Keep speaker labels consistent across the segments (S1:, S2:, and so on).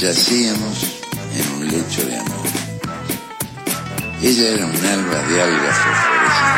S1: Yacíamos en un lecho de amor. Ella era un alba de algas fosforescentes.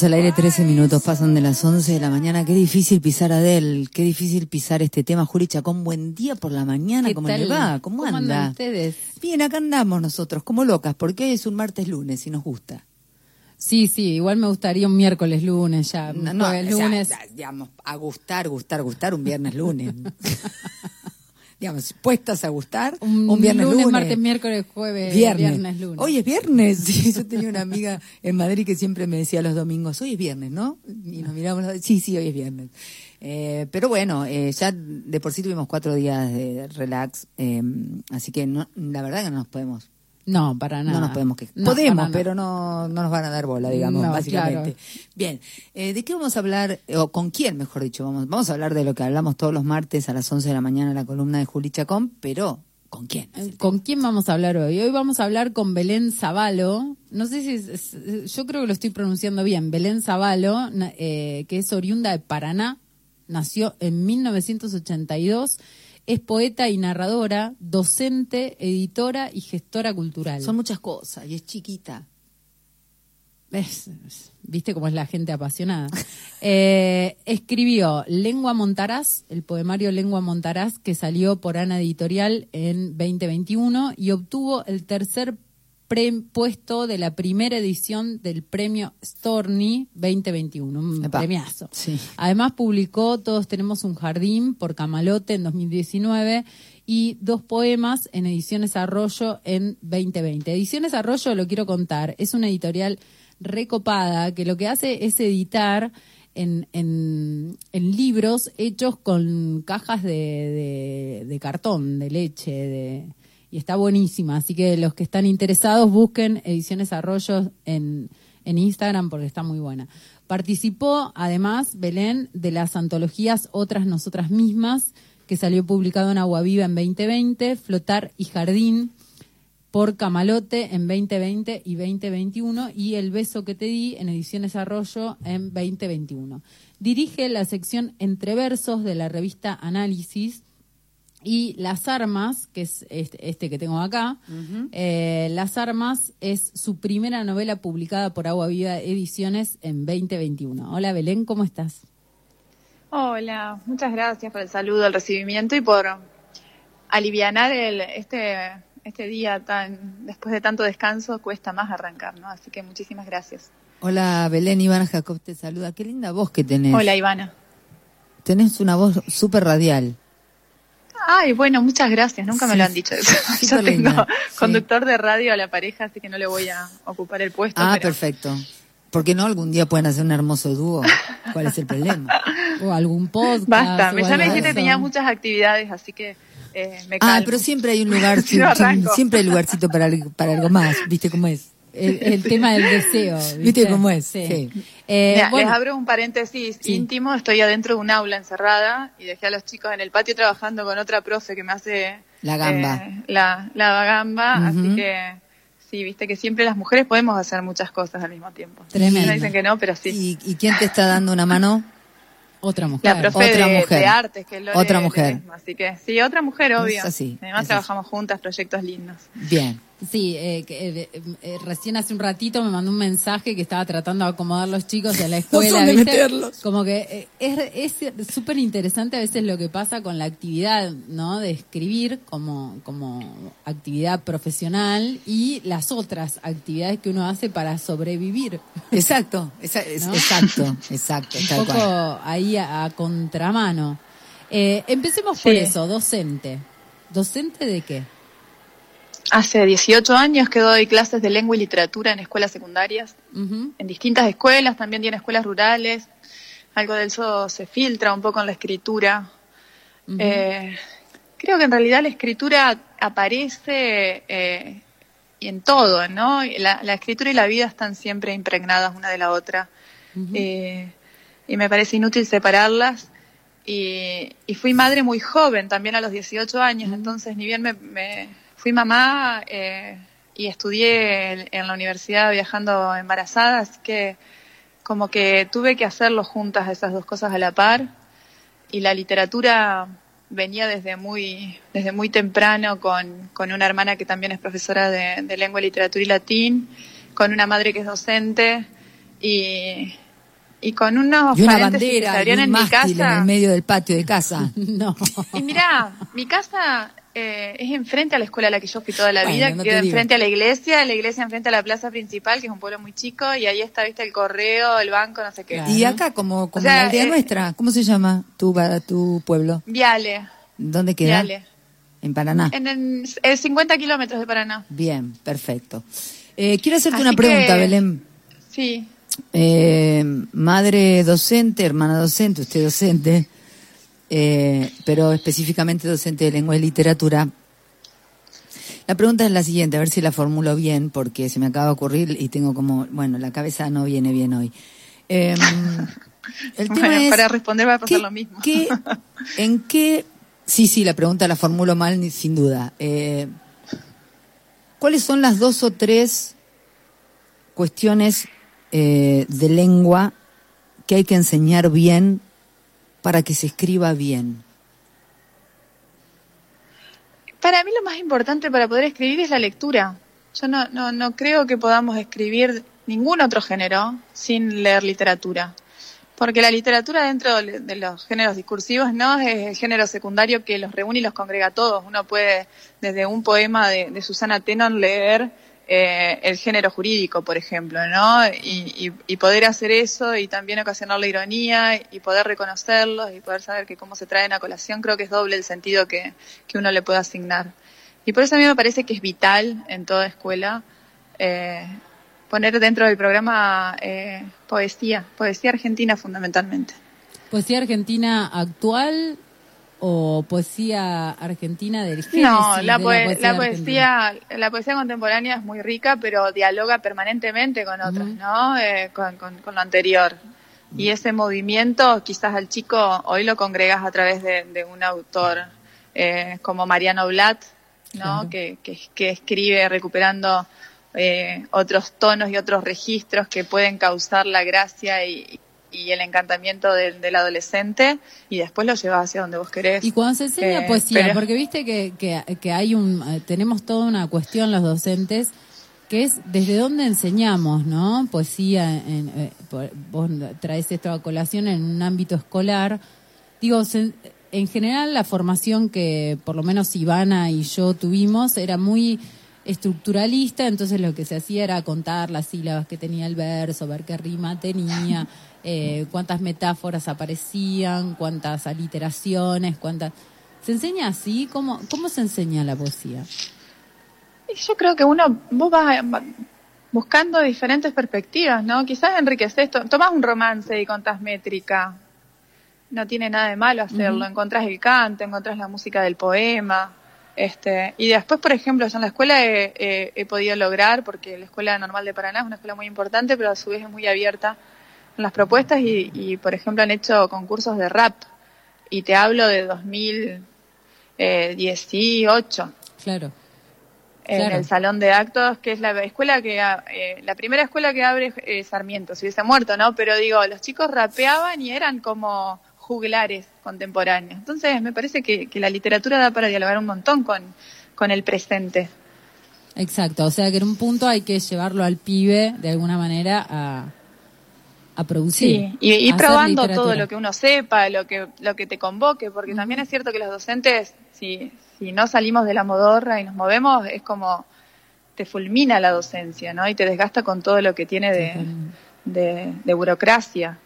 S2: Volvemos al aire 13 minutos, pasan de las 11 de la mañana. Qué difícil pisar Adel, qué difícil pisar este tema. Juli Chacón, buen día por la mañana,
S3: ¿Qué
S2: ¿cómo
S3: tal?
S2: le va? ¿Cómo, anda?
S3: andan ustedes?
S2: Bien, acá andamos nosotros, como locas, porque hoy es un martes lunes y nos gusta.
S3: Sí, sí, igual me gustaría un miércoles lunes ya.
S2: No,
S3: un
S2: no, sea,
S3: lunes.
S2: digamos, a gustar, gustar, gustar un viernes lunes. digamos, puestas a gustar
S3: un,
S2: un, viernes lunes.
S3: martes, miércoles, jueves,
S2: Viernes.
S3: viernes, lunes.
S2: Hoy es viernes. Sí, yo tenía una amiga en Madrid que siempre me decía los domingos, hoy es viernes, ¿no? Y nos miramos, sí, sí, hoy es viernes. Eh, pero bueno, eh, ya de por sí tuvimos cuatro días de relax, eh, así que no, la verdad que no nos podemos,
S3: no, para nada.
S2: no nos podemos quejar.
S3: No,
S2: Podemos, pero no, no nos van a dar bola, digamos,
S3: No,
S2: básicamente. Bien, eh, ¿de qué vamos a hablar, o con quién, mejor dicho? Vamos, vamos a hablar de lo que hablamos todos los martes a las 11 de la mañana en la columna de Juli Chacón, pero ¿con quién?
S3: Eh, ¿Con quién vamos a hablar hoy? Hoy vamos a hablar con Belén Zavalo. No sé si, es- es- yo creo que lo estoy pronunciando bien. Belén Zavalo, eh, que es oriunda de Paraná, nació en 1982, es poeta y narradora, docente, editora y gestora cultural.
S2: Son muchas cosas y es chiquita.
S3: Es- es- ¿Viste cómo es la gente apasionada? Eh, escribió Lengua Montaraz, el poemario Lengua Montaraz, que salió por Ana Editorial en 2021 y obtuvo el tercer puesto de la primera edición del premio Storni 2021, un
S2: Epa.
S3: premiazo.
S2: Sí.
S3: Además publicó Todos tenemos un jardín por Camalote en 2019 y dos poemas en Ediciones Arroyo en 2020. Ediciones Arroyo, lo quiero contar, es una editorial recopada que lo que hace es editar en, en, en libros hechos con cajas de, de- de cartón, de leche, de, y está buenísima. Así que los que están interesados busquen Ediciones Arroyo en, en Instagram porque está muy buena. Participó además Belén de las antologías Otras Nosotras Mismas, que salió publicado en Agua Viva en 2020, Flotar y Jardín por Camalote en 2020 y 2021 y El beso que te di en Ediciones Arroyo en 2021. Dirige la sección Entre versos de la revista Análisis y Las Armas, que es este, este que tengo acá, eh, Las Armas es su primera novela publicada por Agua Viva Ediciones en 2021. Hola Belén, ¿cómo estás?
S4: Hola, muchas gracias por el saludo, el recibimiento y por alivianar el, este, este día tan, después de tanto descanso, cuesta más arrancar, ¿no? Así que muchísimas gracias.
S2: Hola, Belén Ivana Jacob te saluda. Qué linda voz que tenés.
S4: Hola, Ivana.
S2: Tenés una voz súper radial.
S4: Ay, bueno, muchas gracias, nunca me lo han dicho eso. Yo tengo
S2: linda, sí.
S4: conductor de radio a la pareja, así que no le voy a ocupar el puesto.
S2: Ah,
S4: pero-
S2: perfecto. ¿Por qué no algún día pueden hacer un hermoso dúo? ¿Cuál es el problema?
S3: ¿O algún podcast?
S4: Basta, me, ya me dijiste que tenía muchas actividades, así que eh, me
S2: Ah,
S4: calmo.
S2: pero siempre hay un lugar,
S4: Si no arranco.
S2: siempre hay lugarcito para, para algo más. ¿Viste cómo es?
S3: El, el tema del deseo. ¿viste?
S2: ¿Viste cómo es? Sí.
S3: Eh,
S4: Mira,
S3: bueno,
S4: Les abro un paréntesis
S3: Sí.
S4: íntimo. Estoy adentro de un aula encerrada y dejé a los chicos en el patio trabajando con otra profe que me hace
S2: La gamba.
S4: eh, la, la gamba. Así que sí, viste que siempre las mujeres podemos hacer muchas cosas al mismo tiempo.
S3: Tremendo.
S4: No dicen que no, pero sí.
S2: ¿Y, y quién te está dando una mano?
S3: otra mujer.
S4: La profe
S2: Otra
S4: de,
S2: mujer.
S4: de artes, que es
S2: Otra
S4: Lore
S2: mujer.
S4: Ledesma. Así que sí, otra mujer, obvio.
S2: Es así,
S4: Además
S2: es
S4: trabajamos juntas, proyectos lindos.
S2: Bien.
S3: Sí, eh, eh, eh, recién hace un ratito me mandó un mensaje que estaba tratando de acomodar los chicos de la escuela.
S2: son de
S3: ¿viste?
S2: meterlos.
S3: Como que eh, es es súper interesante a veces lo que pasa con la actividad, ¿no? De escribir como, como actividad profesional y las otras actividades que uno hace para sobrevivir.
S2: Exacto, esa- es-
S3: ¿No?
S2: exacto, exacto,
S3: Un poco
S2: cual.
S3: ahí a, a contramano. Eh, empecemos por eso, docente. ¿Docente de qué?
S4: Hace 18 años que doy clases de lengua y literatura en escuelas secundarias, en distintas escuelas, también tiene escuelas rurales. Algo de eso se filtra un poco en la escritura. Eh, creo que en realidad la escritura aparece eh, y en todo, ¿no? La, la escritura y la vida están siempre impregnadas una de la otra. Eh, y me parece inútil separarlas. Y, y fui madre muy joven, también a los 18 años, entonces ni bien me, me- fui mamá eh, y estudié en, en la universidad viajando embarazada, así que como que tuve que hacerlo juntas esas dos cosas a la par. Y la literatura venía desde muy, desde muy temprano con, con una hermana que también es profesora de, de lengua, literatura y latín, con una madre que es docente y, y con unos
S2: Y una
S4: paréntesis que se
S2: bandera y un
S4: en mi
S2: en
S4: casa.
S2: el medio del patio de casa.
S3: No.
S4: Y mira, mi casa eh, es enfrente a la escuela a la que yo fui toda la vida,
S2: no
S4: que queda enfrente a la iglesia, la iglesia enfrente a la plaza principal, que es un pueblo muy chico, y ahí está, viste, el correo, el banco, no sé qué.
S3: Claro.
S2: Y acá, como, como
S4: O sea,
S2: la aldea
S4: eh,
S2: nuestra, ¿cómo se llama tu, tu pueblo?
S4: Viale,
S2: ¿Dónde queda?
S4: Viale.
S2: En Paraná.
S4: En, en- eh, 50 kilómetros de Paraná.
S2: Bien, perfecto. Eh, quiero hacerte
S4: Así
S2: una pregunta,
S4: que-
S2: Belén.
S4: Sí.
S2: Eh, madre docente, hermana docente, usted docente, eh, pero específicamente docente de lengua y literatura. La pregunta es la siguiente, a ver si la formulo bien, porque se me acaba de ocurrir y tengo como, bueno, la cabeza no viene bien hoy. Eh, el tema
S4: Bueno,
S2: es,
S4: para responder va a pasar
S2: ¿qué-
S4: lo mismo.
S2: qué- ¿En qué? Sí, sí, la pregunta la formulo mal, sin duda. Eh, ¿Cuáles son las dos o tres cuestiones eh, de lengua que hay que enseñar bien para que se escriba bien?
S4: Para mí lo más importante para poder escribir es la lectura. Yo no, no, no creo que podamos escribir ningún otro género sin leer literatura. Porque la literatura dentro de los géneros discursivos no es el género secundario que los reúne y los congrega a todos. Uno puede desde un poema de, de Susana Tenon leer eh, el género jurídico, por ejemplo, ¿no? Y, y- y poder hacer eso y también ocasionar la ironía y poder reconocerlos y poder saber que cómo se traen a colación, creo que es doble el sentido que, que uno le puede asignar. Y por eso a mí me parece que es vital en toda escuela eh, poner dentro del programa eh, poesía, poesía argentina fundamentalmente.
S3: ¿Poesía argentina actual o poesía argentina del génesis
S4: No, la,
S3: de
S4: la
S3: argentina?
S4: poesía, la poesía contemporánea es muy rica, pero dialoga permanentemente con otras,
S3: Ujú.
S4: ¿no? Eh, con, con- con lo anterior. Y ese movimiento, quizás al chico hoy lo congregas a través de, de un autor eh, como Mariano Blatt, ¿no?
S3: Claro.
S4: Que, que, que escribe recuperando eh, otros tonos y otros registros que pueden causar la gracia y, y el encantamiento del, del adolescente y después lo llevas hacia donde vos querés.
S3: Y cuando se enseña
S4: Eh,
S3: poesía,
S4: pero-
S3: porque viste que, que, que hay un, eh, tenemos toda una cuestión los docentes, que es desde dónde enseñamos, ¿no? Poesía, en, eh, vos traes esto a colación en un ámbito escolar. Digo, se- en general la formación que por lo menos Ivana y yo tuvimos era muy estructuralista, entonces lo que se hacía era contar las sílabas que tenía el verso, ver qué rima tenía, eh, cuántas metáforas aparecían, cuántas aliteraciones, cuántas... ¿Se enseña así? ¿Cómo, cómo se enseña la poesía?
S4: Yo creo que uno, vos vas va- buscando diferentes perspectivas, ¿no? Quizás enriqueces, to- tomás un romance y contás métrica. No tiene nada de malo hacerlo. Encontrás el canto, encontrás la música del poema. Este, y después, por ejemplo, yo en la escuela he, he- he podido lograr, porque la Escuela Normal de Paraná es una escuela muy importante, pero a su vez es muy abierta en las propuestas y, y, por ejemplo, han hecho concursos de rap. Y te hablo de 2018
S3: Claro.
S4: en
S3: Claro.
S4: el salón de actos, que es la escuela que, eh, la primera escuela que abre eh, Sarmiento, si hubiese muerto, ¿no? Pero digo, los chicos rapeaban y eran como juglares contemporáneos. Entonces, me parece que, que la literatura da para dialogar un montón con, con el presente.
S3: Exacto, o sea que en un punto hay que llevarlo al pibe de alguna manera a, a producir.
S4: Sí, y, probando
S3: literatura.
S4: todo lo que uno sepa, lo que, lo que te convoque, porque también es cierto que los docentes, si, si no salimos de la modorra y nos movemos, es como te fulmina la docencia, ¿no? Y te desgasta con todo lo que tiene de, de, de burocracia.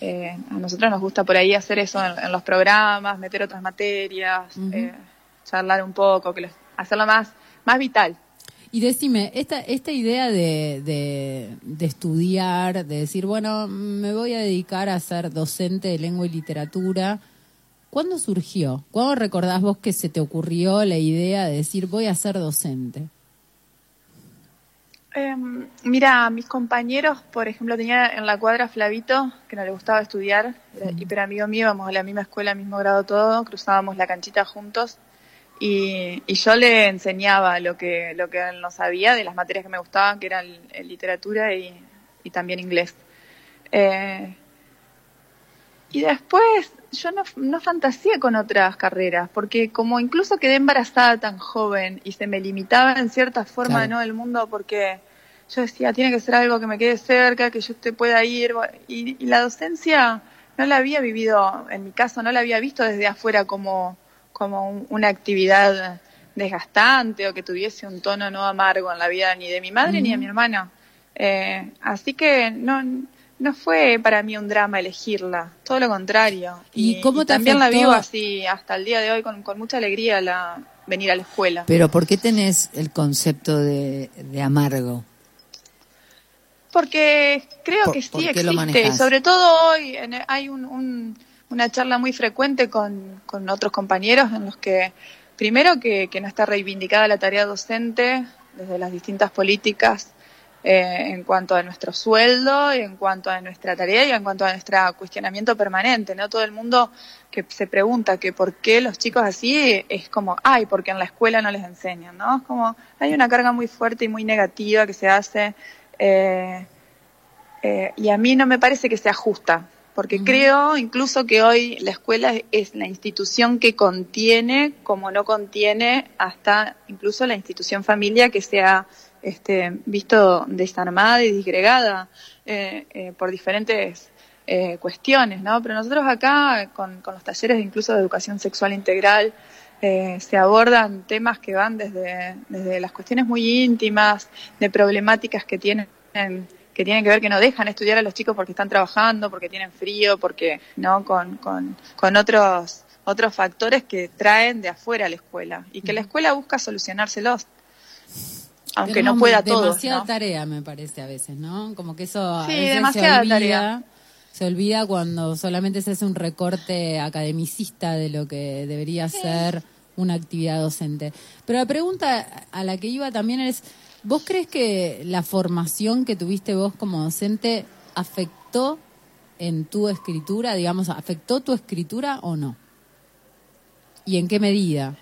S4: Eh, a nosotros nos gusta por ahí hacer eso en, en los programas, meter otras materias, eh, charlar un poco, que los- hacerlo más, más vital.
S3: Y decime, esta, esta idea de, de, de estudiar, de decir, bueno, me voy a dedicar a ser docente de lengua y literatura, ¿cuándo surgió? ¿Cuándo recordás vos que se te ocurrió la idea de decir, voy a ser docente?
S4: Eh, mira, mis compañeros, por ejemplo, tenía en la cuadra Flavito, que no le gustaba estudiar, era hiper amigo mío, íbamos a la misma escuela, mismo grado todo, cruzábamos la canchita juntos y, y yo le enseñaba lo que, lo que él no sabía de las materias que me gustaban, que eran eh, literatura y, y también inglés. Eh, y después yo no, no fantaseé con otras carreras, porque como incluso quedé embarazada tan joven y se me limitaba en cierta forma
S2: Claro.
S4: ¿no? el mundo porque yo decía, tiene que ser algo que me quede cerca, que yo te pueda ir. Y, y la docencia no la había vivido, en mi caso, no la había visto desde afuera como, como un- una actividad desgastante o que tuviese un tono no amargo en la vida ni de mi madre ni de mi hermana. Eh, así que no, no fue para mí un drama elegirla, todo lo contrario.
S3: ¿Y cómo te
S4: también la vivo así hasta el día de hoy con, con mucha alegría la, venir a la escuela.
S2: Pero ¿por qué tenés el concepto de, de amargo?
S4: Porque creo
S2: ¿Por-
S4: que sí existe, sobre todo hoy en- hay un- un- una charla muy frecuente con, con otros compañeros en los que, primero, que, que no está reivindicada la tarea docente desde las distintas políticas eh, en cuanto a nuestro sueldo, y en cuanto a nuestra tarea y en cuanto a nuestro cuestionamiento permanente, ¿no? Todo el mundo que se pregunta que por qué los chicos así es como, ay, porque en la escuela no les enseñan, ¿no? Es como, hay una carga muy fuerte y muy negativa que se hace eh, eh, y a mí no me parece que sea justa, porque creo incluso que hoy la escuela es- la institución que contiene, como no contiene hasta incluso la institución familia que se ha este, visto desarmada y disgregada eh, eh, por diferentes eh, cuestiones, ¿no? Pero nosotros acá, con, con los talleres incluso de educación sexual integral, eh, se abordan temas que van desde, desde las cuestiones muy íntimas, de problemáticas que tienen que tienen que ver que no dejan estudiar a los chicos porque están trabajando, porque tienen frío, porque no con, con, con otros otros factores que traen de afuera a la escuela y que la escuela busca solucionárselos aunque no pueda todos
S3: demasiada
S4: ¿no?
S3: tarea, me parece, a veces, ¿no? Como que eso a
S4: Sí,
S3: veces
S4: demasiada
S3: se olvida.
S4: tarea.
S3: Se olvida cuando solamente se hace un recorte academicista de lo que debería ser una actividad docente. Pero la pregunta a la que iba también es, ¿vos crees que la formación que tuviste vos como docente afectó en tu escritura, digamos, afectó tu escritura o no? ¿Y en qué medida?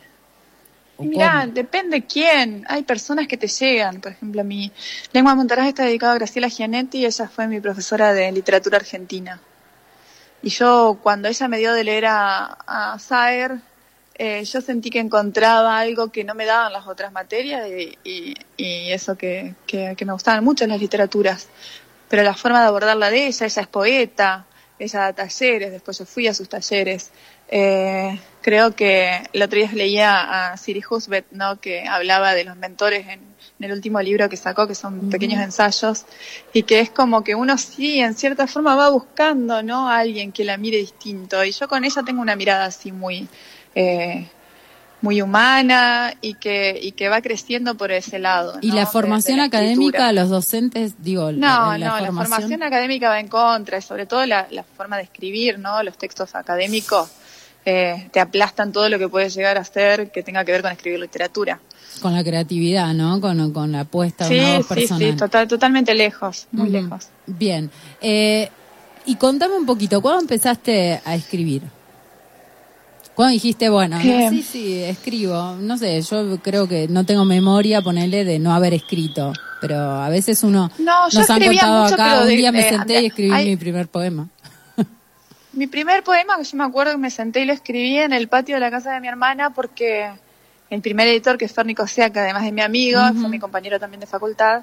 S3: ¿O
S4: Mirá, depende quién. Hay personas que te llegan. Por ejemplo, mi lengua montaraz está dedicado a Graciela Gianetti. Ella fue mi profesora de literatura argentina. Y yo, cuando ella me dio de leer a, a Saer, eh, yo sentí que encontraba algo que no me daban las otras materias y, y- y eso que, que, que me gustaban mucho las literaturas. Pero la forma de abordarla de ella, ella es poeta, ella da talleres, después yo fui a sus talleres. Eh, creo que el otro día leía a Siri Husbeth, ¿no? que hablaba de los mentores en, en el último libro que sacó, que son pequeños ensayos, y que es como que uno sí, en cierta forma, va buscando ¿no? a alguien que la mire distinto. Y yo con ella tengo una mirada así muy, eh, muy humana y que, y que va creciendo por ese lado.
S3: ¿Y la
S4: de- de
S3: formación
S4: la
S3: académica, los docentes, digo,
S4: No,
S3: la,
S4: no, la formación académica va en contra, y sobre todo la, la forma de escribir, ¿no? Los textos académicos eh, te aplastan todo lo que puede llegar a ser que tenga que ver con escribir literatura.
S3: con la creatividad, ¿no? Con, con la apuesta de una
S4: Sí,
S3: voz
S4: sí,
S3: personal.
S4: sí, total, totalmente lejos, muy lejos.
S3: Bien. Eh, y contame un poquito, ¿cuándo empezaste a escribir? ¿Cuándo dijiste, bueno, no,
S4: Eh,
S3: sí, sí, escribo? No sé, yo creo que no tengo memoria, ponerle, de no haber escrito. Pero a veces uno
S4: No,
S3: nos han contado
S4: mucho,
S3: acá, un
S4: de-
S3: día me
S4: de-
S3: senté
S4: de-
S3: y escribí
S4: hay-
S3: mi primer poema.
S4: Mi primer poema, que yo me acuerdo que me senté y lo escribí en el patio de la casa de mi hermana porque el primer editor, que es Férnico Sea, que además es mi amigo, fue mi compañero también de facultad,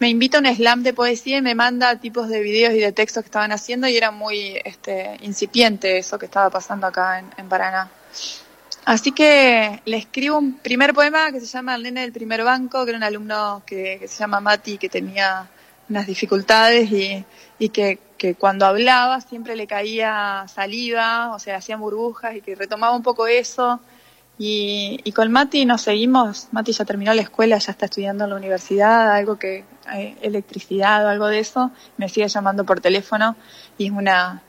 S4: me invita a un slam de poesía y me manda tipos de videos y de textos que estaban haciendo y era muy este, incipiente eso que estaba pasando acá en, en Paraná. Así que le escribo un primer poema que se llama El nene del primer banco, que era un alumno que, que se llama Mati, que tenía unas dificultades y, y que, que, cuando hablaba siempre le caía saliva, o sea, hacían burbujas y que retomaba un poco eso. Y, y con Mati nos seguimos, Mati ya terminó la escuela, ya está estudiando en la universidad, algo que, eh, electricidad o algo de eso, me sigue llamando por teléfono y es una,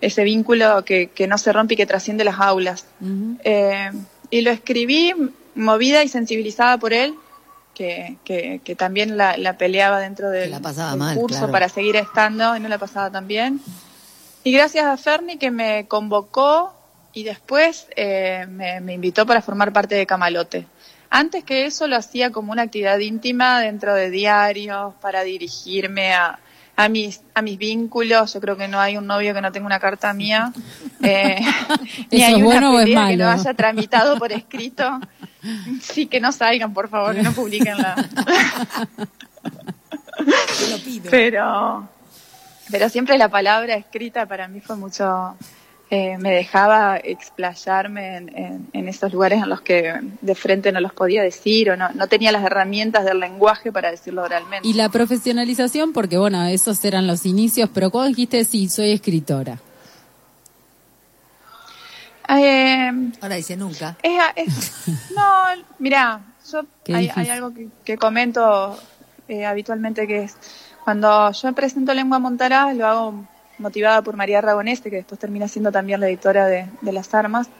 S4: ese vínculo que, que no se rompe y que trasciende las aulas. eh, y lo escribí movida y sensibilizada por él, que, que, que también la, la, peleaba dentro del,
S2: la pasaba
S4: del
S2: mal,
S4: curso
S2: claro.
S4: para seguir estando y no la pasaba tan bien. Y gracias a Ferni que me convocó y después eh, me, me, invitó para formar parte de Camalote. Antes que eso lo hacía como una actividad íntima dentro de diarios para dirigirme a, a mis, a mis vínculos. Yo creo que no hay un novio que no tenga una carta mía. Eh, ni hay
S3: es
S4: una
S3: bueno o es
S4: pelea que no
S3: malo?
S4: haya tramitado por escrito. Sí, que no salgan, por favor, que no publiquen la.
S2: Te lo pido.
S4: Pero, pero siempre la palabra escrita para mí fue mucho. Eh, me dejaba explayarme en, en, en, esos lugares en los que de frente no los podía decir o no, no tenía las herramientas del lenguaje para decirlo oralmente.
S3: Y la profesionalización, porque bueno, esos eran los inicios, pero ¿cómo dijiste sí, soy escritora?
S4: Eh,
S2: Ahora dice nunca.
S4: Es, es, no, mira, yo hay, hay, algo que, que comento eh, habitualmente que es cuando yo presento Lengua Montará, lo hago motivada por María Ragoneste, que después termina siendo también la editora de, de Las Armas.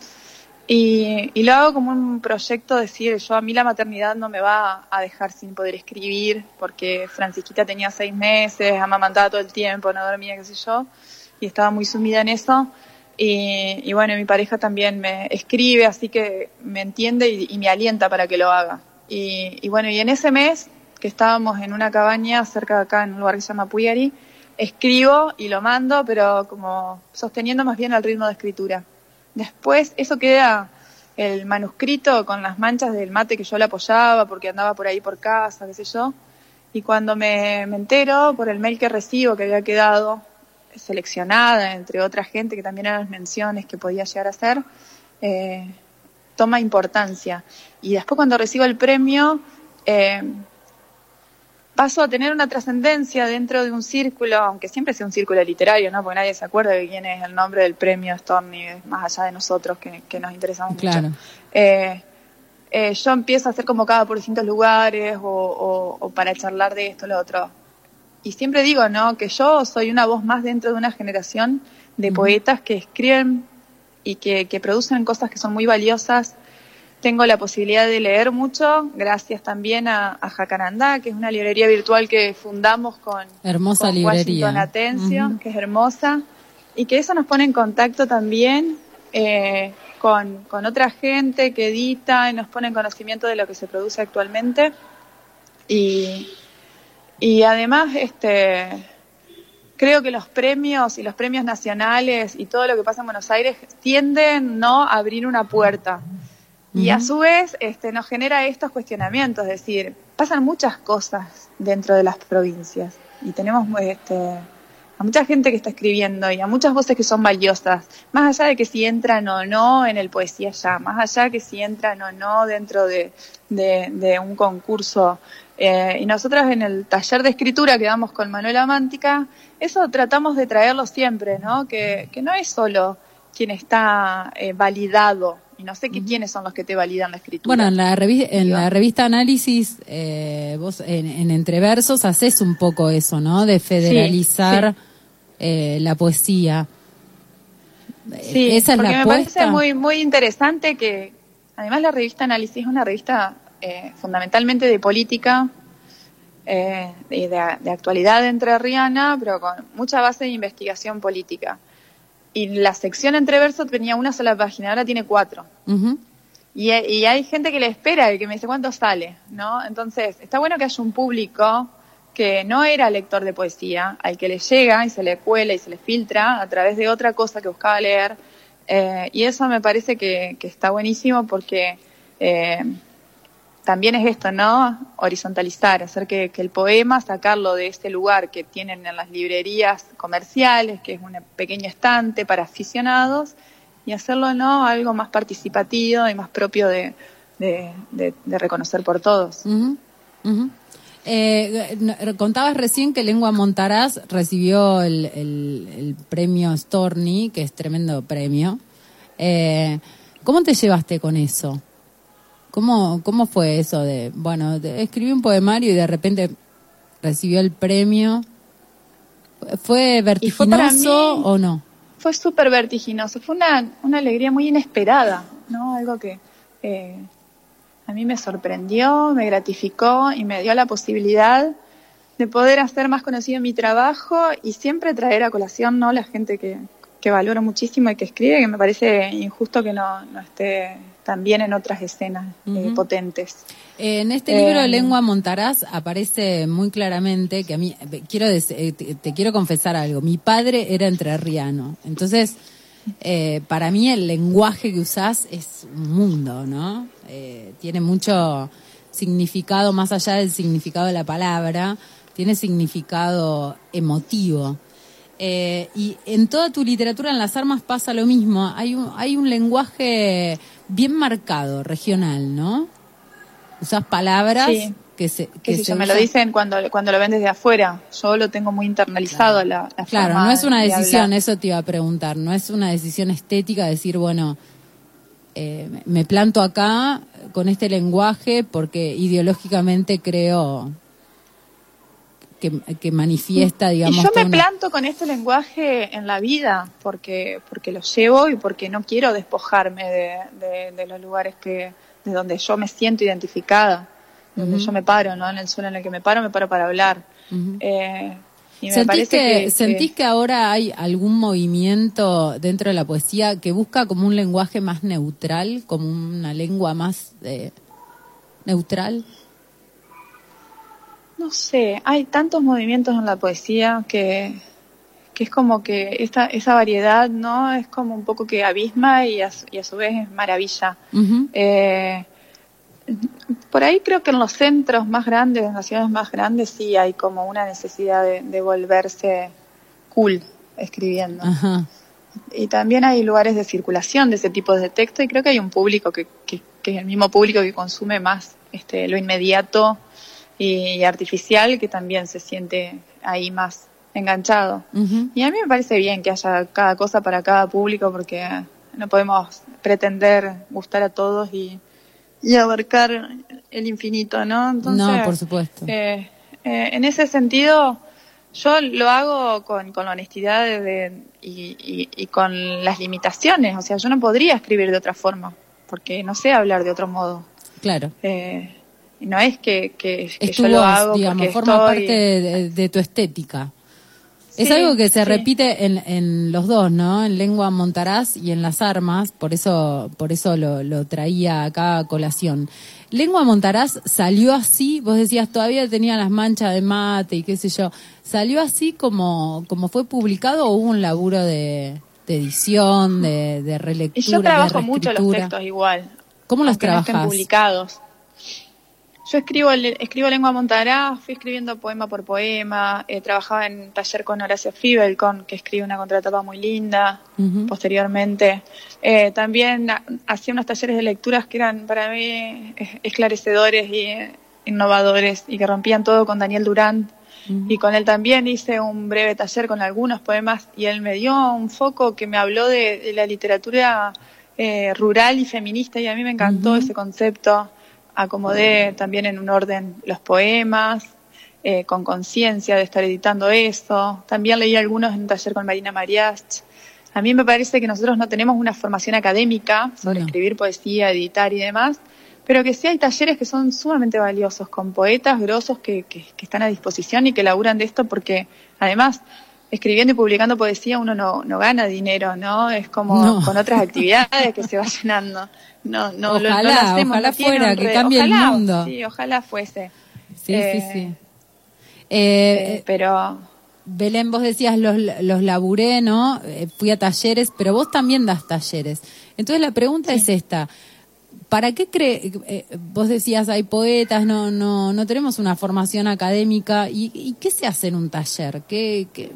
S4: Y, y, lo hago como un proyecto de decir, yo a mí la maternidad no me va a dejar sin poder escribir, porque Francisquita tenía seis meses, amamantaba todo el tiempo, no dormía, qué sé yo, y estaba muy sumida en eso. Y, y bueno, mi pareja también me escribe, así que me entiende y, me alienta para que lo haga. Y, y, bueno, y en ese mes que estábamos en una cabaña cerca de acá, en un lugar que se llama Puyari, escribo y lo mando, pero como sosteniendo más bien el ritmo de escritura. Después eso queda el manuscrito con las manchas del mate que yo le apoyaba porque andaba por ahí por casa, qué sé yo. Y cuando me, me entero por el mail que recibo que había quedado seleccionada entre otra gente que también eran las menciones que podía llegar a ser, eh, toma importancia. Y después cuando recibo el premio, eh, paso a tener una trascendencia dentro de un círculo, aunque siempre sea un círculo literario, ¿no? Porque nadie se acuerda de quién es el nombre del premio Stormy, más allá de nosotros que, que nos interesamos
S3: claro.
S4: mucho. Eh, eh, yo empiezo a ser convocada por distintos lugares o, o, o, para charlar de esto, lo otro. Y siempre digo, ¿no? Que yo soy una voz más dentro de una generación de uh -huh. poetas que escriben y que, que producen cosas que son muy valiosas tengo la posibilidad de leer mucho, gracias también a, a Jacarandá, que es una librería virtual que fundamos con,
S3: hermosa
S4: con
S3: librería.
S4: Washington Atencio, uh -huh. que es hermosa, y que eso nos pone en contacto también eh, con, con, otra gente que edita y nos pone en conocimiento de lo que se produce actualmente. Y, y además, este, creo que los premios y los premios nacionales y todo lo que pasa en Buenos Aires tienden no a abrir una puerta. Y a su vez este, nos genera estos cuestionamientos, es decir, pasan muchas cosas dentro de las provincias y tenemos este, a mucha gente que está escribiendo y a muchas voces que son valiosas, más allá de que si entran o no en el Poesía Ya, más allá de que si entran o no dentro de, de, de un concurso. Eh, y nosotros en el taller de escritura que damos con Manuela Mántica, eso tratamos de traerlo siempre, ¿no? Que, que no es solo quien está eh, validado y no sé qué, quiénes son los que te validan la escritura.
S3: Bueno, en la, revi en la revista Análisis, eh, vos en, en, Entreversos haces un poco eso, ¿no? De federalizar sí, sí. La poesía.
S4: Sí,
S3: Esa es
S4: porque
S3: la
S4: me
S3: apuesta?
S4: parece muy, muy interesante que, además la revista Análisis es una revista eh, fundamentalmente de política, eh, de, de, actualidad entrerriana, pero con mucha base de investigación política y la sección entre versos tenía una sola página, ahora tiene cuatro.
S3: Uh -huh.
S4: y, y, hay gente que le espera y que me dice cuánto sale, ¿no? Entonces, está bueno que haya un público que no era lector de poesía, al que le llega y se le cuela y se le filtra a través de otra cosa que buscaba leer. Eh, y eso me parece que, que, está buenísimo porque eh, también es esto, ¿no? Horizontalizar, hacer que, el poema, sacarlo de ese lugar que tienen en las librerías comerciales, que es un pequeño estante para aficionados, y hacerlo, ¿no? Algo más participativo y más propio de, reconocer por todos.
S3: Eh, contabas recién que Lengua Montaraz recibió el, el, el, premio Storni, que es tremendo premio. Eh, ¿Cómo te llevaste con eso? ¿Cómo, ¿Cómo fue eso de, bueno, de, escribí un poemario y de repente recibió el premio? ¿Fue vertiginoso
S4: mí,
S3: o no?
S4: Fue súper vertiginoso, fue una, una alegría muy inesperada, ¿no? Algo que eh, a mí me sorprendió, me gratificó y me dio la posibilidad de poder hacer más conocido mi trabajo y siempre traer a colación, ¿no? La gente que, que valoro muchísimo y que escribe, que me parece injusto que no, no esté también en otras escenas uh -huh. eh, potentes.
S3: Eh, en este libro de Lengua Montaraz aparece muy claramente que a mí, quiero te, te, quiero confesar algo, mi padre era entrerriano, entonces eh, para mí el lenguaje que usás es un mundo, ¿no? Eh, tiene mucho significado más allá del significado de la palabra, tiene significado emotivo. Eh, y en toda tu literatura, en las armas pasa lo mismo. Hay un, hay un lenguaje bien marcado, regional, ¿no? Usas palabras
S4: sí.
S3: que se.
S4: Que se me lo dicen cuando, cuando lo ven desde afuera. Yo lo tengo muy internalizado.
S3: Claro,
S4: la, la
S3: claro no es una decisión, eso te iba a preguntar. No es una decisión estética decir, bueno, eh, me planto acá con este lenguaje porque ideológicamente creo que, que, manifiesta, digamos.
S4: Y yo me una... planto con este lenguaje en la vida porque porque lo llevo y porque no quiero despojarme de, de, de los lugares que de donde yo me siento identificada, donde uh -huh. yo me paro, ¿no? En el suelo en el que me paro, me paro para hablar. Uh -huh. eh, y me
S3: ¿Sentís, que, ¿Sentís que ahora hay algún movimiento dentro de la poesía que busca como un lenguaje más neutral, como una lengua más eh, neutral?
S4: No sé, hay tantos movimientos en la poesía que, que es como que esta, esa variedad, ¿no? Es como un poco que abisma y a, y a su vez es maravilla. Uh -huh. eh, por ahí creo que en los centros más grandes, en las ciudades más grandes, sí hay como una necesidad de, de volverse cool escribiendo. Y también hay lugares de circulación de ese tipo de texto y creo que hay un público que, que, que es el mismo público que consume más este, lo inmediato y artificial que también se siente ahí más enganchado. Uh -huh. Y a mí me parece bien que haya cada cosa para cada público porque no podemos pretender gustar a todos y, y abarcar el infinito, ¿no?
S3: Entonces, no, por supuesto.
S4: Eh, eh, en ese sentido, yo lo hago con, con la honestidad de, de, y, y, y con las limitaciones. O sea, yo no podría escribir de otra forma porque no sé hablar de otro modo.
S3: Claro.
S4: Eh, no es que, que, que
S3: es
S4: yo
S3: voz,
S4: lo hago
S3: digamos,
S4: porque
S3: forma
S4: estoy...
S3: parte de, de, tu estética. Es algo que se
S4: sí.
S3: repite en, en, los dos, ¿no? En lengua montaraz y en las armas, por eso, por eso lo, lo, traía acá a colación. Lengua montaraz salió así, vos decías todavía tenía las manchas de mate y qué sé yo. ¿Salió así como, como fue publicado o hubo un laburo de, de edición, de, de relectura?
S4: Y yo trabajo mucho los textos igual.
S3: ¿Cómo los trabajas?
S4: No publicados. Yo escribo, escribo lengua montaraz, fui escribiendo poema por poema, eh, trabajaba en taller con Horacio Fibelcon, que escribe una contratapa muy linda, uh -huh. posteriormente. Eh, también hacía unos talleres de lecturas que eran para mí esclarecedores y innovadores y que rompían todo con Daniel Durán. Uh -huh. Y con él también hice un breve taller con algunos poemas y él me dio un foco que me habló de, de la literatura eh, rural y feminista y a mí me encantó uh -huh. ese concepto acomodé también en un orden los poemas, eh, con conciencia de estar editando eso. También leí algunos en un taller con Marina Mariach. A mí me parece que nosotros no tenemos una formación académica sobre no. escribir poesía, editar y demás, pero que sí hay talleres que son sumamente valiosos, con poetas grosos que, que, que están a disposición y que laburan de esto porque además escribiendo y publicando poesía uno no, no gana dinero, ¿no? Es como no. con otras actividades que se va llenando. No, no,
S3: ojalá,
S4: lo, no lo hacemos,
S3: ojalá fuera, que cambie
S4: ojalá,
S3: el mundo.
S4: Sí, ojalá fuese.
S3: Sí,
S4: eh,
S3: sí, sí.
S4: Eh, eh, pero...
S3: Belén, vos decías, los, los laburé, ¿no? Fui a talleres, pero vos también das talleres. Entonces la pregunta sí. es esta. ¿para qué cree? eh, vos decías, hay poetas, no, no, no tenemos una formación académica. ¿Y, y qué se hace en un taller? ¿Qué, qué,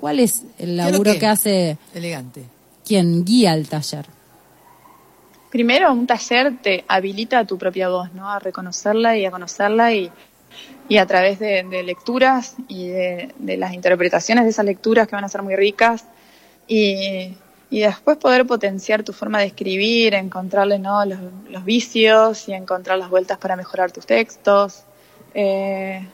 S3: ¿Cuál es el
S2: ¿Qué es lo
S3: laburo
S2: que-
S3: que hace
S2: Elegante.
S3: quien guía el taller?
S4: Primero, un taller te habilita tu propia voz, ¿no? A reconocerla y a conocerla y, y a través de, de lecturas y de, de las interpretaciones de esas lecturas que van a ser muy ricas y, y después poder potenciar tu forma de escribir, encontrarle, ¿no? Los, los vicios y encontrar las vueltas para mejorar tus textos. Eh,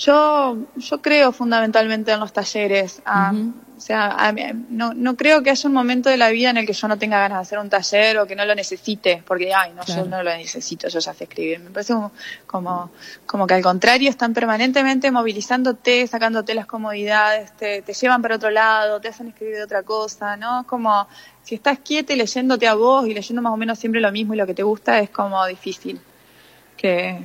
S4: yo, yo creo fundamentalmente en los talleres. ah. O sea, a mí- no, no creo que haya un momento de la vida en el que yo no tenga ganas de hacer un taller o que no lo necesite, porque, ay, no,
S3: Claro.
S4: yo no lo necesito, yo ya sé escribir. Me parece como, como, como que al contrario están permanentemente movilizándote, sacándote las comodidades, te, te llevan para otro lado, te hacen escribir de otra cosa, ¿no? Como si estás quieta y leyéndote a vos y leyendo más o menos siempre lo mismo y lo que te gusta, es como difícil que,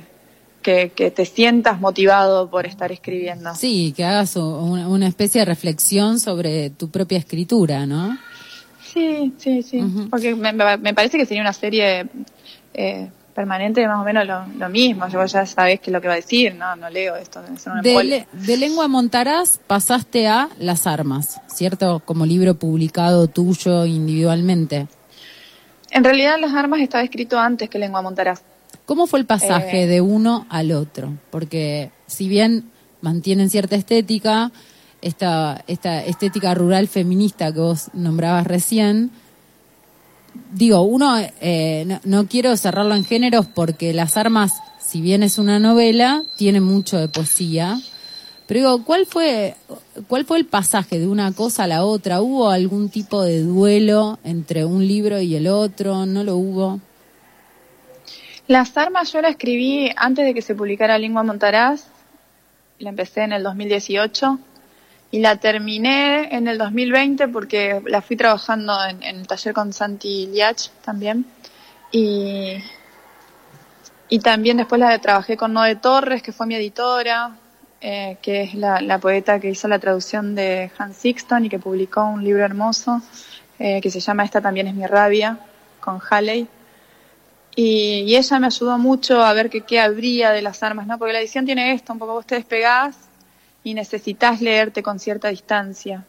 S4: que, que te sientas motivado por estar escribiendo.
S3: Sí, que hagas una, especie de reflexión sobre tu propia escritura, ¿no?
S4: Sí, sí, sí. Porque me, parece que sería una serie eh, permanente de más o menos lo, lo mismo. Yo ya sabés qué es lo que va a decir, no, no leo esto, un
S3: De, le- de Lengua Montaraz pasaste a Las Armas, ¿cierto? Como libro publicado tuyo individualmente.
S4: En realidad Las Armas estaba escrito antes que Lengua Montaraz.
S3: ¿Cómo fue el pasaje
S4: Eh.
S3: de uno al otro? Porque si bien mantienen cierta estética, esta, esta estética rural feminista que vos nombrabas recién, digo, uno, eh, no, no quiero cerrarlo en géneros porque Las Armas, si bien es una novela, tiene mucho de poesía. Pero digo, ¿cuál fue, ¿cuál fue el pasaje de una cosa a la otra? ¿Hubo algún tipo de duelo entre un libro y el otro? ¿No lo hubo?
S4: Las Armas yo la escribí antes de que se publicara Lengua Montaraz. La empecé en el 2018 y la terminé en el 2020 porque la fui trabajando en, el taller con Santi Liach también. Y, y también después la trabajé con Noé Torres, que fue mi editora, eh, que es la, poeta que hizo la traducción de Hans Sixton y que publicó un libro hermoso eh, que se llama Esta también es mi rabia, con Halley. Y, y ella me ayudó mucho a ver que qué habría de las armas, ¿no? Porque la edición tiene esto, un poco vos te despegás y necesitas leerte con cierta distancia.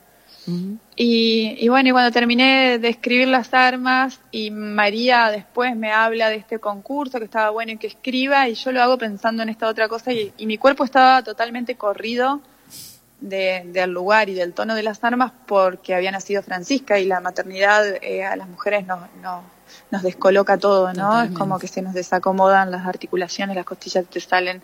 S4: Y, y bueno, y cuando terminé de escribir las armas y María después me habla de este concurso que estaba bueno y que escriba y yo lo hago pensando en esta otra cosa y, y mi cuerpo estaba totalmente corrido de- del lugar y del tono de las armas porque había nacido Francisca y la maternidad eh, a las mujeres nos, nos, nos descoloca todo, ¿no?
S3: Totalmente.
S4: Es como que se nos desacomodan las articulaciones, las costillas te salen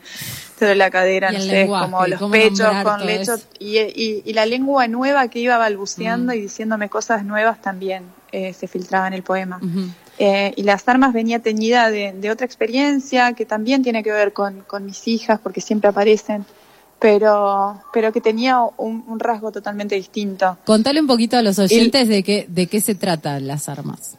S4: de la cadera, no sé,
S3: lenguaje,
S4: como los pechos con
S3: todo
S4: lecho
S3: eso.
S4: y, y, y la lengua nueva que iba balbuceando
S3: Mm.
S4: y diciéndome cosas nuevas también eh, se filtraba en el poema. Eh, y las armas venía teñida de, de otra experiencia que también tiene que ver con, con mis hijas porque siempre aparecen, pero, pero que tenía un, un rasgo totalmente distinto.
S3: Contale un poquito a los oyentes de qué de qué se trata las armas.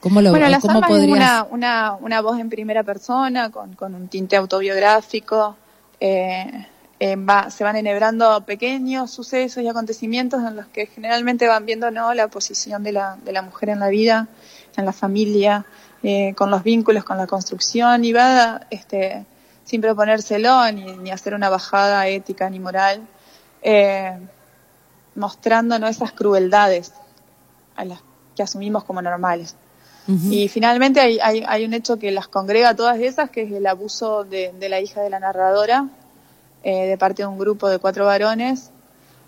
S3: ¿Cómo lo
S4: bueno, las
S3: cómo
S4: armas
S3: podrías
S4: es una, una, una voz en primera persona con, con un tinte autobiográfico. eh, eh, va- se van enhebrando pequeños sucesos y acontecimientos en los que generalmente van viendo ¿no? la posición de la, de la mujer en la vida, en la familia, eh, con los vínculos, con la construcción y va este, sin proponérselo ni, ni hacer una bajada ética ni moral, eh, mostrando ¿no? esas crueldades a las que asumimos como normales. Y finalmente hay, hay, hay un hecho que las congrega a todas esas, que es el abuso de, de la hija de la narradora eh, de parte de un grupo de cuatro varones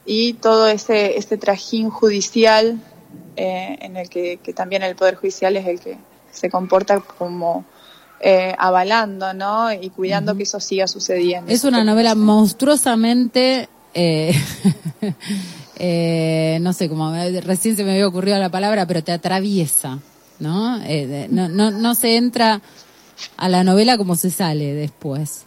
S4: y todo ese, ese trajín judicial eh, en el que, que también el Poder Judicial es el que se comporta como eh, avalando ¿no? y cuidando que eso siga sucediendo.
S3: Es una novela monstruosamente eh, eh, no sé cómo recién se me había ocurrido la palabra, pero te atraviesa, ¿no? Eh, de- no, no, no se entra a la novela como se sale después.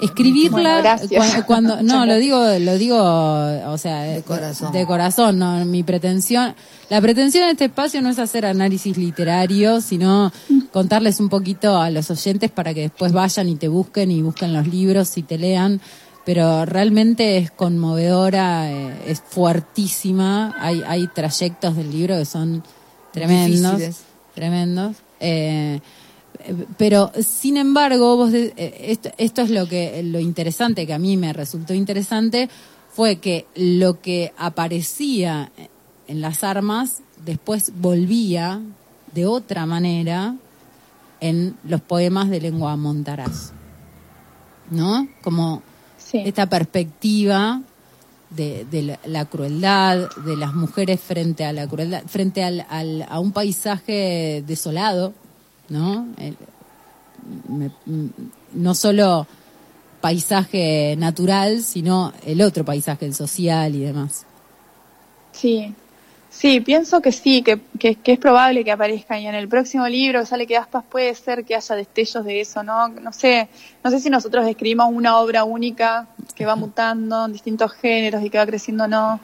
S3: Escribirla
S4: Bueno,
S3: cuando, no lo digo lo digo o sea de
S2: corazón.
S3: de corazón no mi pretensión la pretensión de este espacio no es hacer análisis literario sino contarles un poquito a los oyentes para que después vayan y te busquen y busquen los libros y te lean pero realmente es conmovedora eh, es fuertísima hay hay trayectos del libro que son tremendos
S2: Difíciles.
S3: tremendos. Eh, pero sin embargo, vos de- eh, esto, esto es lo que lo interesante que a mí me resultó interesante fue que lo que aparecía en las armas después volvía de otra manera en los poemas de lengua montaraz. ¿No? Como
S4: Sí.
S3: esta perspectiva de, de la, crueldad de las mujeres frente a la crueldad, frente al, al- a un paisaje desolado, ¿no? El- me- m- no solo paisaje natural, sino el otro paisaje, el social y demás.
S4: Sí, sí, pienso que sí, que, que, que es probable que aparezca y en el próximo libro que sale que aspas puede ser que haya destellos de eso, ¿no? No sé, no sé si nosotros escribimos una obra única que va mutando en distintos géneros y que va creciendo o no.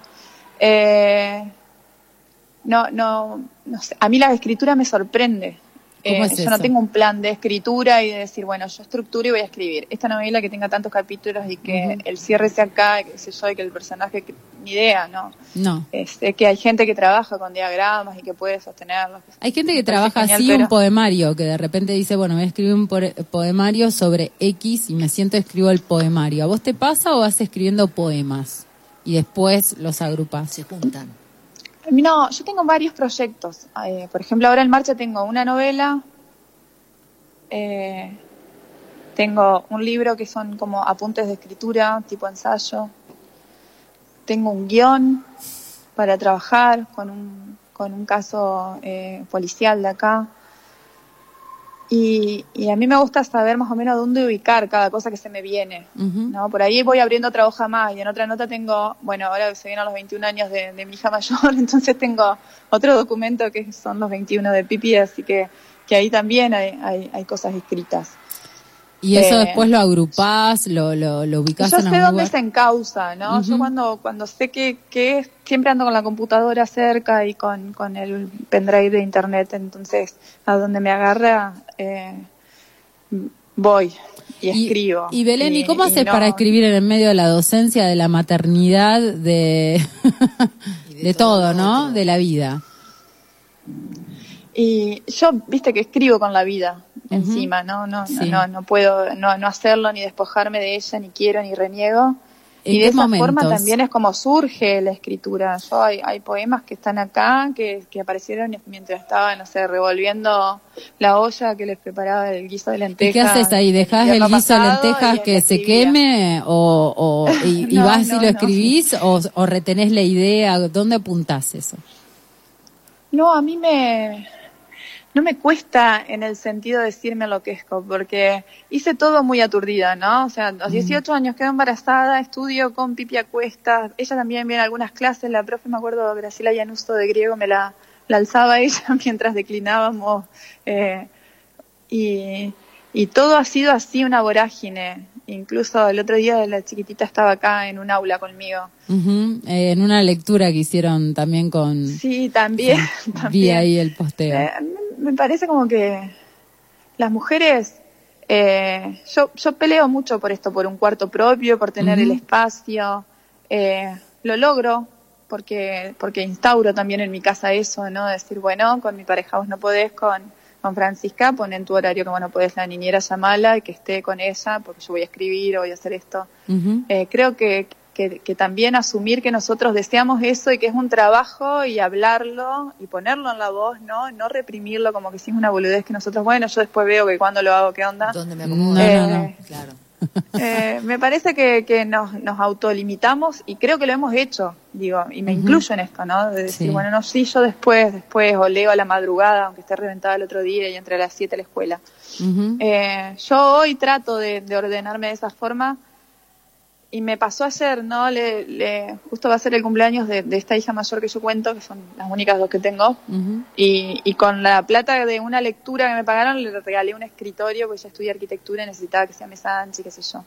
S4: Eh, no, no, no sé. A mí la escritura me sorprende.
S3: ¿Cómo
S4: Eh,
S3: es
S4: yo no tengo un plan de escritura y de decir, bueno, yo estructuro y voy a escribir. Esta novela que tenga tantos capítulos y que el cierre sea acá, y qué sé yo, y que el personaje, que- ni idea, ¿no?
S3: No.
S4: Este, que hay gente que trabaja con diagramas y que puede sostenerlos.
S3: Hay gente que trabaja
S4: genial,
S3: así
S4: pero-
S3: un poemario, que de repente dice, bueno, voy a escribir un poe- poemario sobre X y me siento escribo el poemario. ¿A vos te pasa o vas escribiendo poemas? Y después los agrupas.
S2: Se juntan.
S4: No, yo tengo varios proyectos. Eh, por ejemplo, ahora en marcha tengo una novela, eh, tengo un libro que son como apuntes de escritura, tipo ensayo. Tengo un guion para trabajar con un, con un caso eh, policial de acá. Y, y a mí me gusta saber más o menos dónde ubicar cada cosa que se me viene. ¿no? Por ahí voy abriendo otra hoja más y en otra nota tengo, bueno, ahora se vienen los 21 años de, de mi hija mayor, entonces tengo otro documento que son los 21 de Pipi, así que, que ahí también hay, hay, hay cosas escritas.
S3: Y eso
S4: Eh,
S3: después lo agrupás, lo, lo, lo ubicás
S4: Yo
S3: en
S4: sé dónde
S3: lugar.
S4: se encausa, ¿no? Yo cuando, cuando sé que, que es- siempre ando con la computadora cerca y con, con el pendrive de internet, entonces a donde me agarra eh, voy y, escribo.
S3: Y Belén, ¿y, cómo
S4: y
S3: haces
S4: no-
S3: para escribir en el medio de la docencia, de la maternidad, de, de, todo, ¿no? De la vida.
S4: Y yo, viste que escribo con la vida encima, ¿no? No,
S3: Sí.
S4: no, no, no puedo no, no hacerlo ni despojarme de ella, ni quiero, ni reniego.
S3: ¿En
S4: Y de esa forma también es como surge la escritura. Yo hay, hay poemas que están acá, que, que aparecieron mientras estaba, no sé, revolviendo la olla que les preparaba el guiso de lentejas.
S3: ¿Y qué haces ahí? ¿Dejás el guiso de lentejas que se queme o, o- y, y
S4: No,
S3: vas y lo
S4: no.
S3: escribís o, o retenés la idea? ¿Dónde apuntás eso?
S4: No, a mí me no me cuesta en el sentido de decirme lo que es, porque hice todo muy aturdida, ¿no? O sea, a los 18 años quedo embarazada, estudio con Pipi a cuestas, ella también viene a algunas clases, la profe, me acuerdo, Graciela Llanusto de griego, me la, la alzaba ella mientras declinábamos, eh, y, y todo ha sido así una vorágine. Incluso el otro día la chiquitita estaba acá en un aula conmigo.
S3: Eh, en una lectura que hicieron también con...
S4: Sí, también.
S3: vi
S4: también.
S3: ahí el posteo.
S4: Eh, me parece como que las mujeres, eh, yo, yo peleo mucho por esto, por un cuarto propio, por tener el espacio, eh, lo logro porque, porque instauro también en mi casa eso, ¿no? Decir, bueno, con mi pareja vos no podés, con, con Francisca, pon en tu horario que vos no podés la niñera llamala y que esté con ella porque yo voy a escribir o voy a hacer esto. Eh, creo que, que, que también asumir que nosotros deseamos eso y que es un trabajo y hablarlo y ponerlo en la voz, ¿no? No reprimirlo como que si es una boludez que nosotros, bueno, yo después veo que cuando lo hago, ¿qué onda?
S2: ¿Dónde me acomodo?
S3: no,
S4: Eh,
S3: no.
S2: Claro.
S4: Eh, me parece que, que nos, nos autolimitamos y creo que lo hemos hecho, digo, y me incluyo en esto, ¿no? De decir,
S3: Sí.
S4: bueno, no, sí, yo después, después, o leo a la madrugada, aunque esté reventada el otro día y entre las 7 a la escuela. Eh, yo hoy trato de, de ordenarme de esa forma y me pasó ayer, ¿no? Le, le- justo va a ser el cumpleaños de, de esta hija mayor que yo cuento, que son las únicas dos que tengo, y, y con la plata de una lectura que me pagaron le regalé un escritorio, porque ella estudia arquitectura y necesitaba que sea mesa ancha y qué sé yo.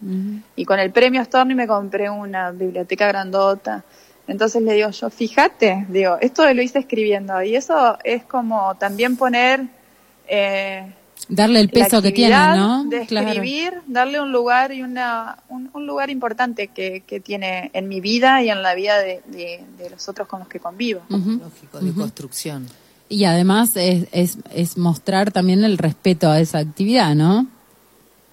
S4: Y con el premio Stormy me compré una biblioteca grandota. Entonces le digo yo, fíjate, digo, esto lo hice escribiendo y eso es como también poner... Eh,
S3: Darle el
S4: la
S3: peso que tiene, ¿no?
S4: De
S3: Claro.
S4: darle un lugar y una, un, un lugar importante que, que tiene en mi vida y en la vida de, de- de los otros con los que convivo.
S3: Ujú.
S2: Lógico, de construcción.
S3: Y además es, es, es mostrar también el respeto a esa actividad, ¿no?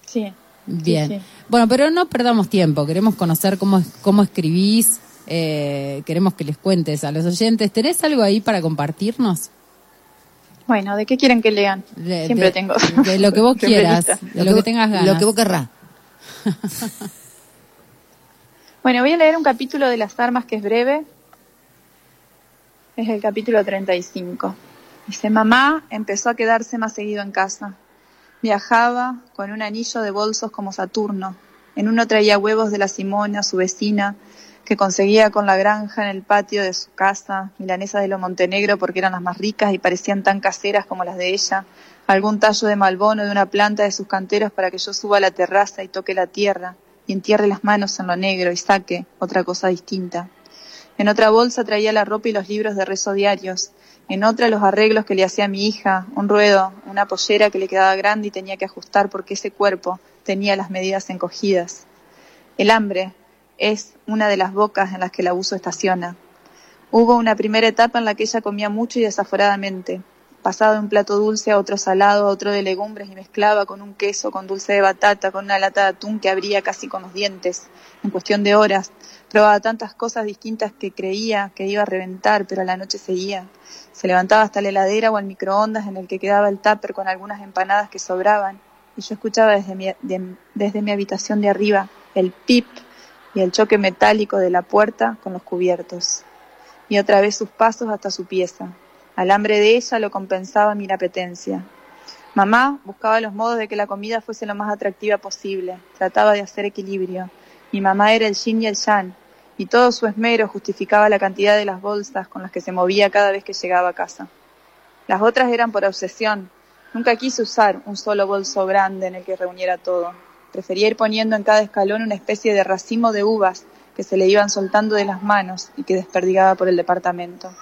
S4: Sí.
S3: Bien.
S4: Sí, sí.
S3: Bueno, pero no perdamos tiempo. Queremos conocer cómo, es- cómo escribís. eh, queremos que les cuentes a los oyentes. ¿Tenés algo ahí para compartirnos?
S4: Bueno, ¿de qué quieren que lean?
S3: De-
S4: Siempre
S3: de-
S4: tengo.
S3: de lo que vos quieras. De lo que tengas ganas.
S2: Lo que vos querrás.
S4: Bueno, voy a leer un capítulo de las armas que es breve. Es el capítulo 35. Dice, mamá empezó a quedarse más seguido en casa. Viajaba con un anillo de bolsos como Saturno. En uno traía huevos de la Simona, su vecina, que conseguía con la granja en el patio de su casa, milanesas de lo Montenegro porque eran las más ricas y parecían tan caseras como las de ella, algún tallo de malbono de una planta de sus canteros para que yo suba a la terraza y toque la tierra y entierre las manos en lo negro y saque otra cosa distinta. En otra bolsa traía la ropa y los libros de rezo diarios. En otra los arreglos que le hacía mi hija, un ruedo, una pollera que le quedaba grande y tenía que ajustar porque ese cuerpo tenía las medidas encogidas. El hambre es una de las bocas en las que el abuso estaciona. Hubo una primera etapa en la que ella comía mucho y desaforadamente. Pasaba de un plato dulce a otro salado, a otro de legumbres y mezclaba con un queso, con dulce de batata, con una lata de atún que abría casi con los dientes. En cuestión de horas, probaba tantas cosas distintas que creía que iba a reventar, pero a la noche seguía. Se levantaba hasta la heladera o al microondas en el que quedaba el tupper con algunas empanadas que sobraban, y yo escuchaba desde mi, de- desde mi habitación de arriba el pip y el choque metálico de la puerta con los cubiertos. Y otra vez sus pasos hasta su pieza. Al hambre de ella lo compensaba mi inapetencia. Mamá buscaba los modos de que la comida fuese lo más atractiva posible. Trataba de hacer equilibrio. Mi mamá era el yin y el yang, y todo su esmero justificaba la cantidad de las bolsas con las que se movía cada vez que llegaba a casa. Las otras eran por obsesión. Nunca quise usar un solo bolso grande en el que reuniera todo. Prefería ir poniendo en cada escalón una especie de racimo de uvas que se le iban soltando de las manos y que desperdigaba por el departamento,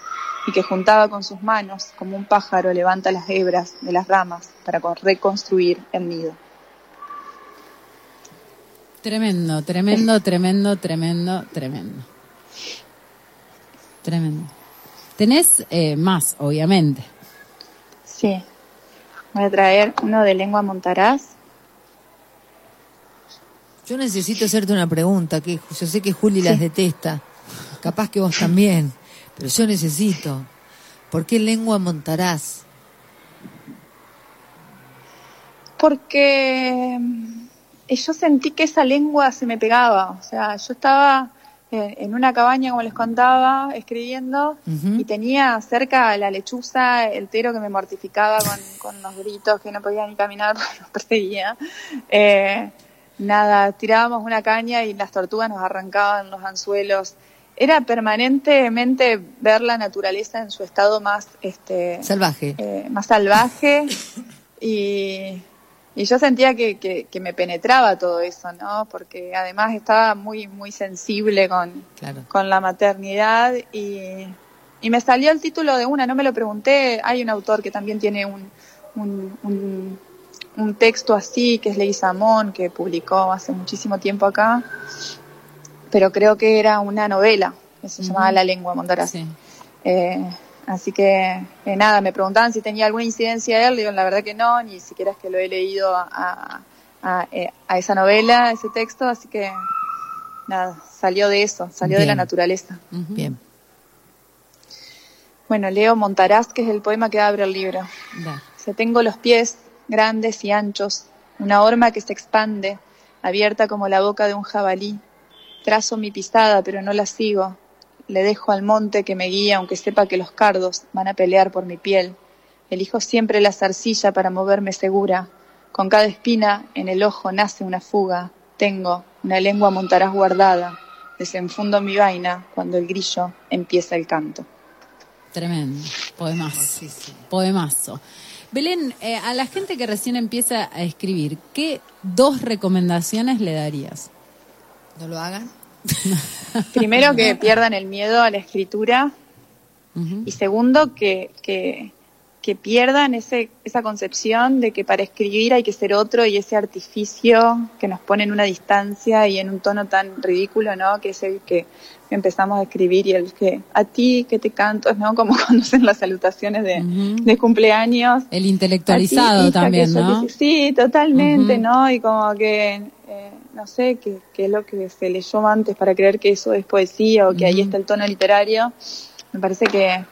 S4: y que juntaba con sus manos como un pájaro levanta las hebras de las ramas para con- reconstruir el nido.
S3: Tremendo, tremendo, tremendo, tremendo, tremendo. Tremendo. Tenés eh, más, obviamente.
S4: Sí. Voy a traer uno de lengua montaraz.
S2: Yo necesito hacerte una pregunta, que yo sé que Juli las detesta, capaz que vos también, pero yo necesito. ¿Por qué lengua montarás?
S4: porque mm, yo sentí que esa lengua se me pegaba. O sea, yo estaba eh, en una cabaña, como les contaba, escribiendo y tenía cerca la lechuza, el tero que me mortificaba con, con los gritos que no podía ni caminar nos perseguía. Eh, nada, tirábamos una caña y las tortugas nos arrancaban los anzuelos. Era permanentemente ver la naturaleza en su estado más este,
S2: Salvaje.
S4: eh, más salvaje y, y yo sentía que, que, que me penetraba todo eso, ¿no? Porque además estaba muy, muy sensible con,
S2: Claro.
S4: con la maternidad y, y me salió el título de una, no me lo pregunté, hay un autor que también tiene un, un, un, un texto así, que es Leguizamón, que publicó hace muchísimo tiempo acá, pero creo que era una novela, que se llamaba La lengua montaraz.
S3: Sí.
S4: Eh, así que, eh, nada, me preguntaban si tenía alguna incidencia de él, digo, la verdad que no, ni siquiera es que lo he leído a, a, a, eh, a esa novela, a ese texto, así que nada, salió de eso, salió de la naturaleza.
S2: Bien.
S4: Bueno, leo Montaraz, que es el poema que abre el libro.
S3: Da.
S4: Dice, tengo los pies grandes y anchos, una horma que se expande, abierta como la boca de un jabalí. Trazo mi pisada, pero no la sigo. Le dejo al monte que me guía, aunque sepa que los cardos van a pelear por mi piel. Elijo siempre la zarcilla para moverme segura. Con cada espina en el ojo nace una fuga. Tengo una lengua montaraz guardada. Desenfundo mi vaina cuando el grillo empieza el canto.
S3: Tremendo. Poemazo. Poemazo. Belén, eh, a la gente que recién empieza a escribir, ¿qué dos recomendaciones le darías?
S2: ¿No lo hagan?
S4: Primero que pierdan el miedo a la escritura y segundo que, que, que pierdan ese, esa concepción de que para escribir hay que ser otro y ese artificio que nos pone en una distancia y en un tono tan ridículo, ¿no? Que es el que empezamos a escribir y el que a ti que te canto, ¿no? Como conocen las salutaciones de, de cumpleaños.
S3: El intelectualizado
S4: ti,
S3: también, ¿no?
S4: Sí, totalmente. ¿no? Y como que, eh, no sé, que es lo que se leyó antes para creer que eso es poesía o que ahí está el tono literario. Me parece que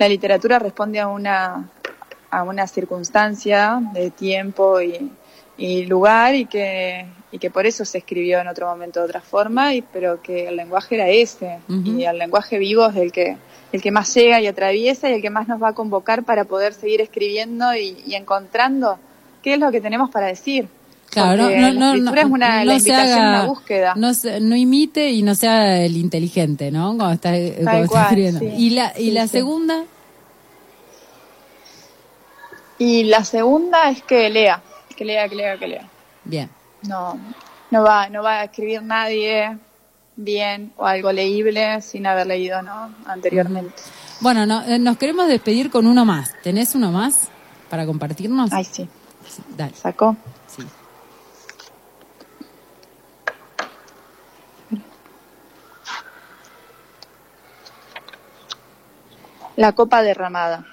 S4: la literatura responde a una, a una circunstancia de tiempo y, y lugar y que, y que por eso se escribió en otro momento de otra forma, y, pero que el lenguaje era ese. Y el lenguaje vivo es el que, el que más llega y atraviesa y el que más nos va a convocar para poder seguir escribiendo y, y encontrando qué es lo que tenemos para decir.
S3: Claro,
S4: Porque
S3: no, no,
S4: la
S3: no,
S4: escritura
S3: no,
S4: es una, la
S3: no se haga,
S4: una búsqueda.
S3: no, imite y no sea el inteligente, ¿no? Cuando está, cuando está
S4: cual,
S3: escribiendo.
S4: sí.
S3: Y la, y
S4: Sí,
S3: la
S4: sí.
S3: segunda,
S4: Y la segunda es que lea, que lea, que lea, que lea.
S3: bien.
S4: No, no va, no va a escribir nadie bien o algo leíble sin haber leído, ¿no? Anteriormente.
S3: Bueno, no, eh, nos queremos despedir con uno más. ¿Tenés uno más para compartirnos?
S4: Ay, sí,
S3: Sí, dale,
S4: sacó.
S3: sí.
S4: La copa derramada.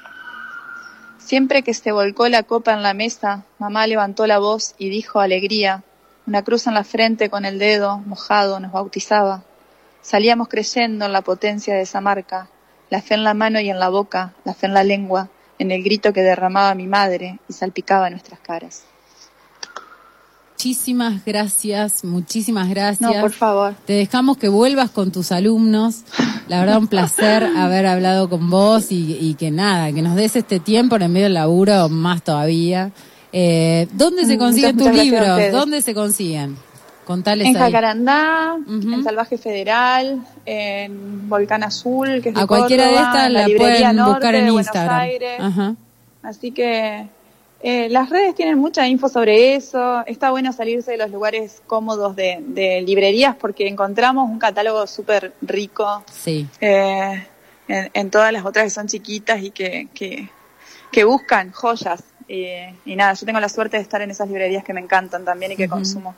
S4: Siempre que se volcó la copa en la mesa, mamá levantó la voz y dijo alegría. Una cruz en la frente con el dedo mojado nos bautizaba. Salíamos creyendo en la potencia de esa marca, la fe en la mano y en la boca, la fe en la lengua, en el grito que derramaba mi madre y salpicaba nuestras caras.
S3: Muchísimas gracias, muchísimas gracias.
S4: No, por favor.
S3: Te dejamos que vuelvas con tus alumnos. La verdad, un placer haber hablado con vos y, y que nada, que nos des este tiempo en el medio del laburo, más todavía. Eh, ¿Dónde se
S4: Mm,
S3: consiguen
S4: muchas-
S3: tus
S4: muchas
S3: libros? ¿Dónde se consiguen? Contales
S4: En
S3: ahí.
S4: Jacarandá,
S3: Ujú.
S4: en Salvaje Federal, en Volcán Azul, que es de
S3: A cualquiera de estas la
S4: librería
S3: pueden
S4: Norte
S3: buscar en Instagram. Ajá.
S4: Así que eh, las redes tienen mucha info sobre eso. Está bueno salirse de los lugares cómodos de, de librerías porque encontramos un catálogo súper rico
S3: Sí.
S4: eh, en, en todas las otras que son chiquitas y que, que, que buscan joyas. Eh, y nada, yo tengo la suerte de estar en esas librerías que me encantan también y que consumo.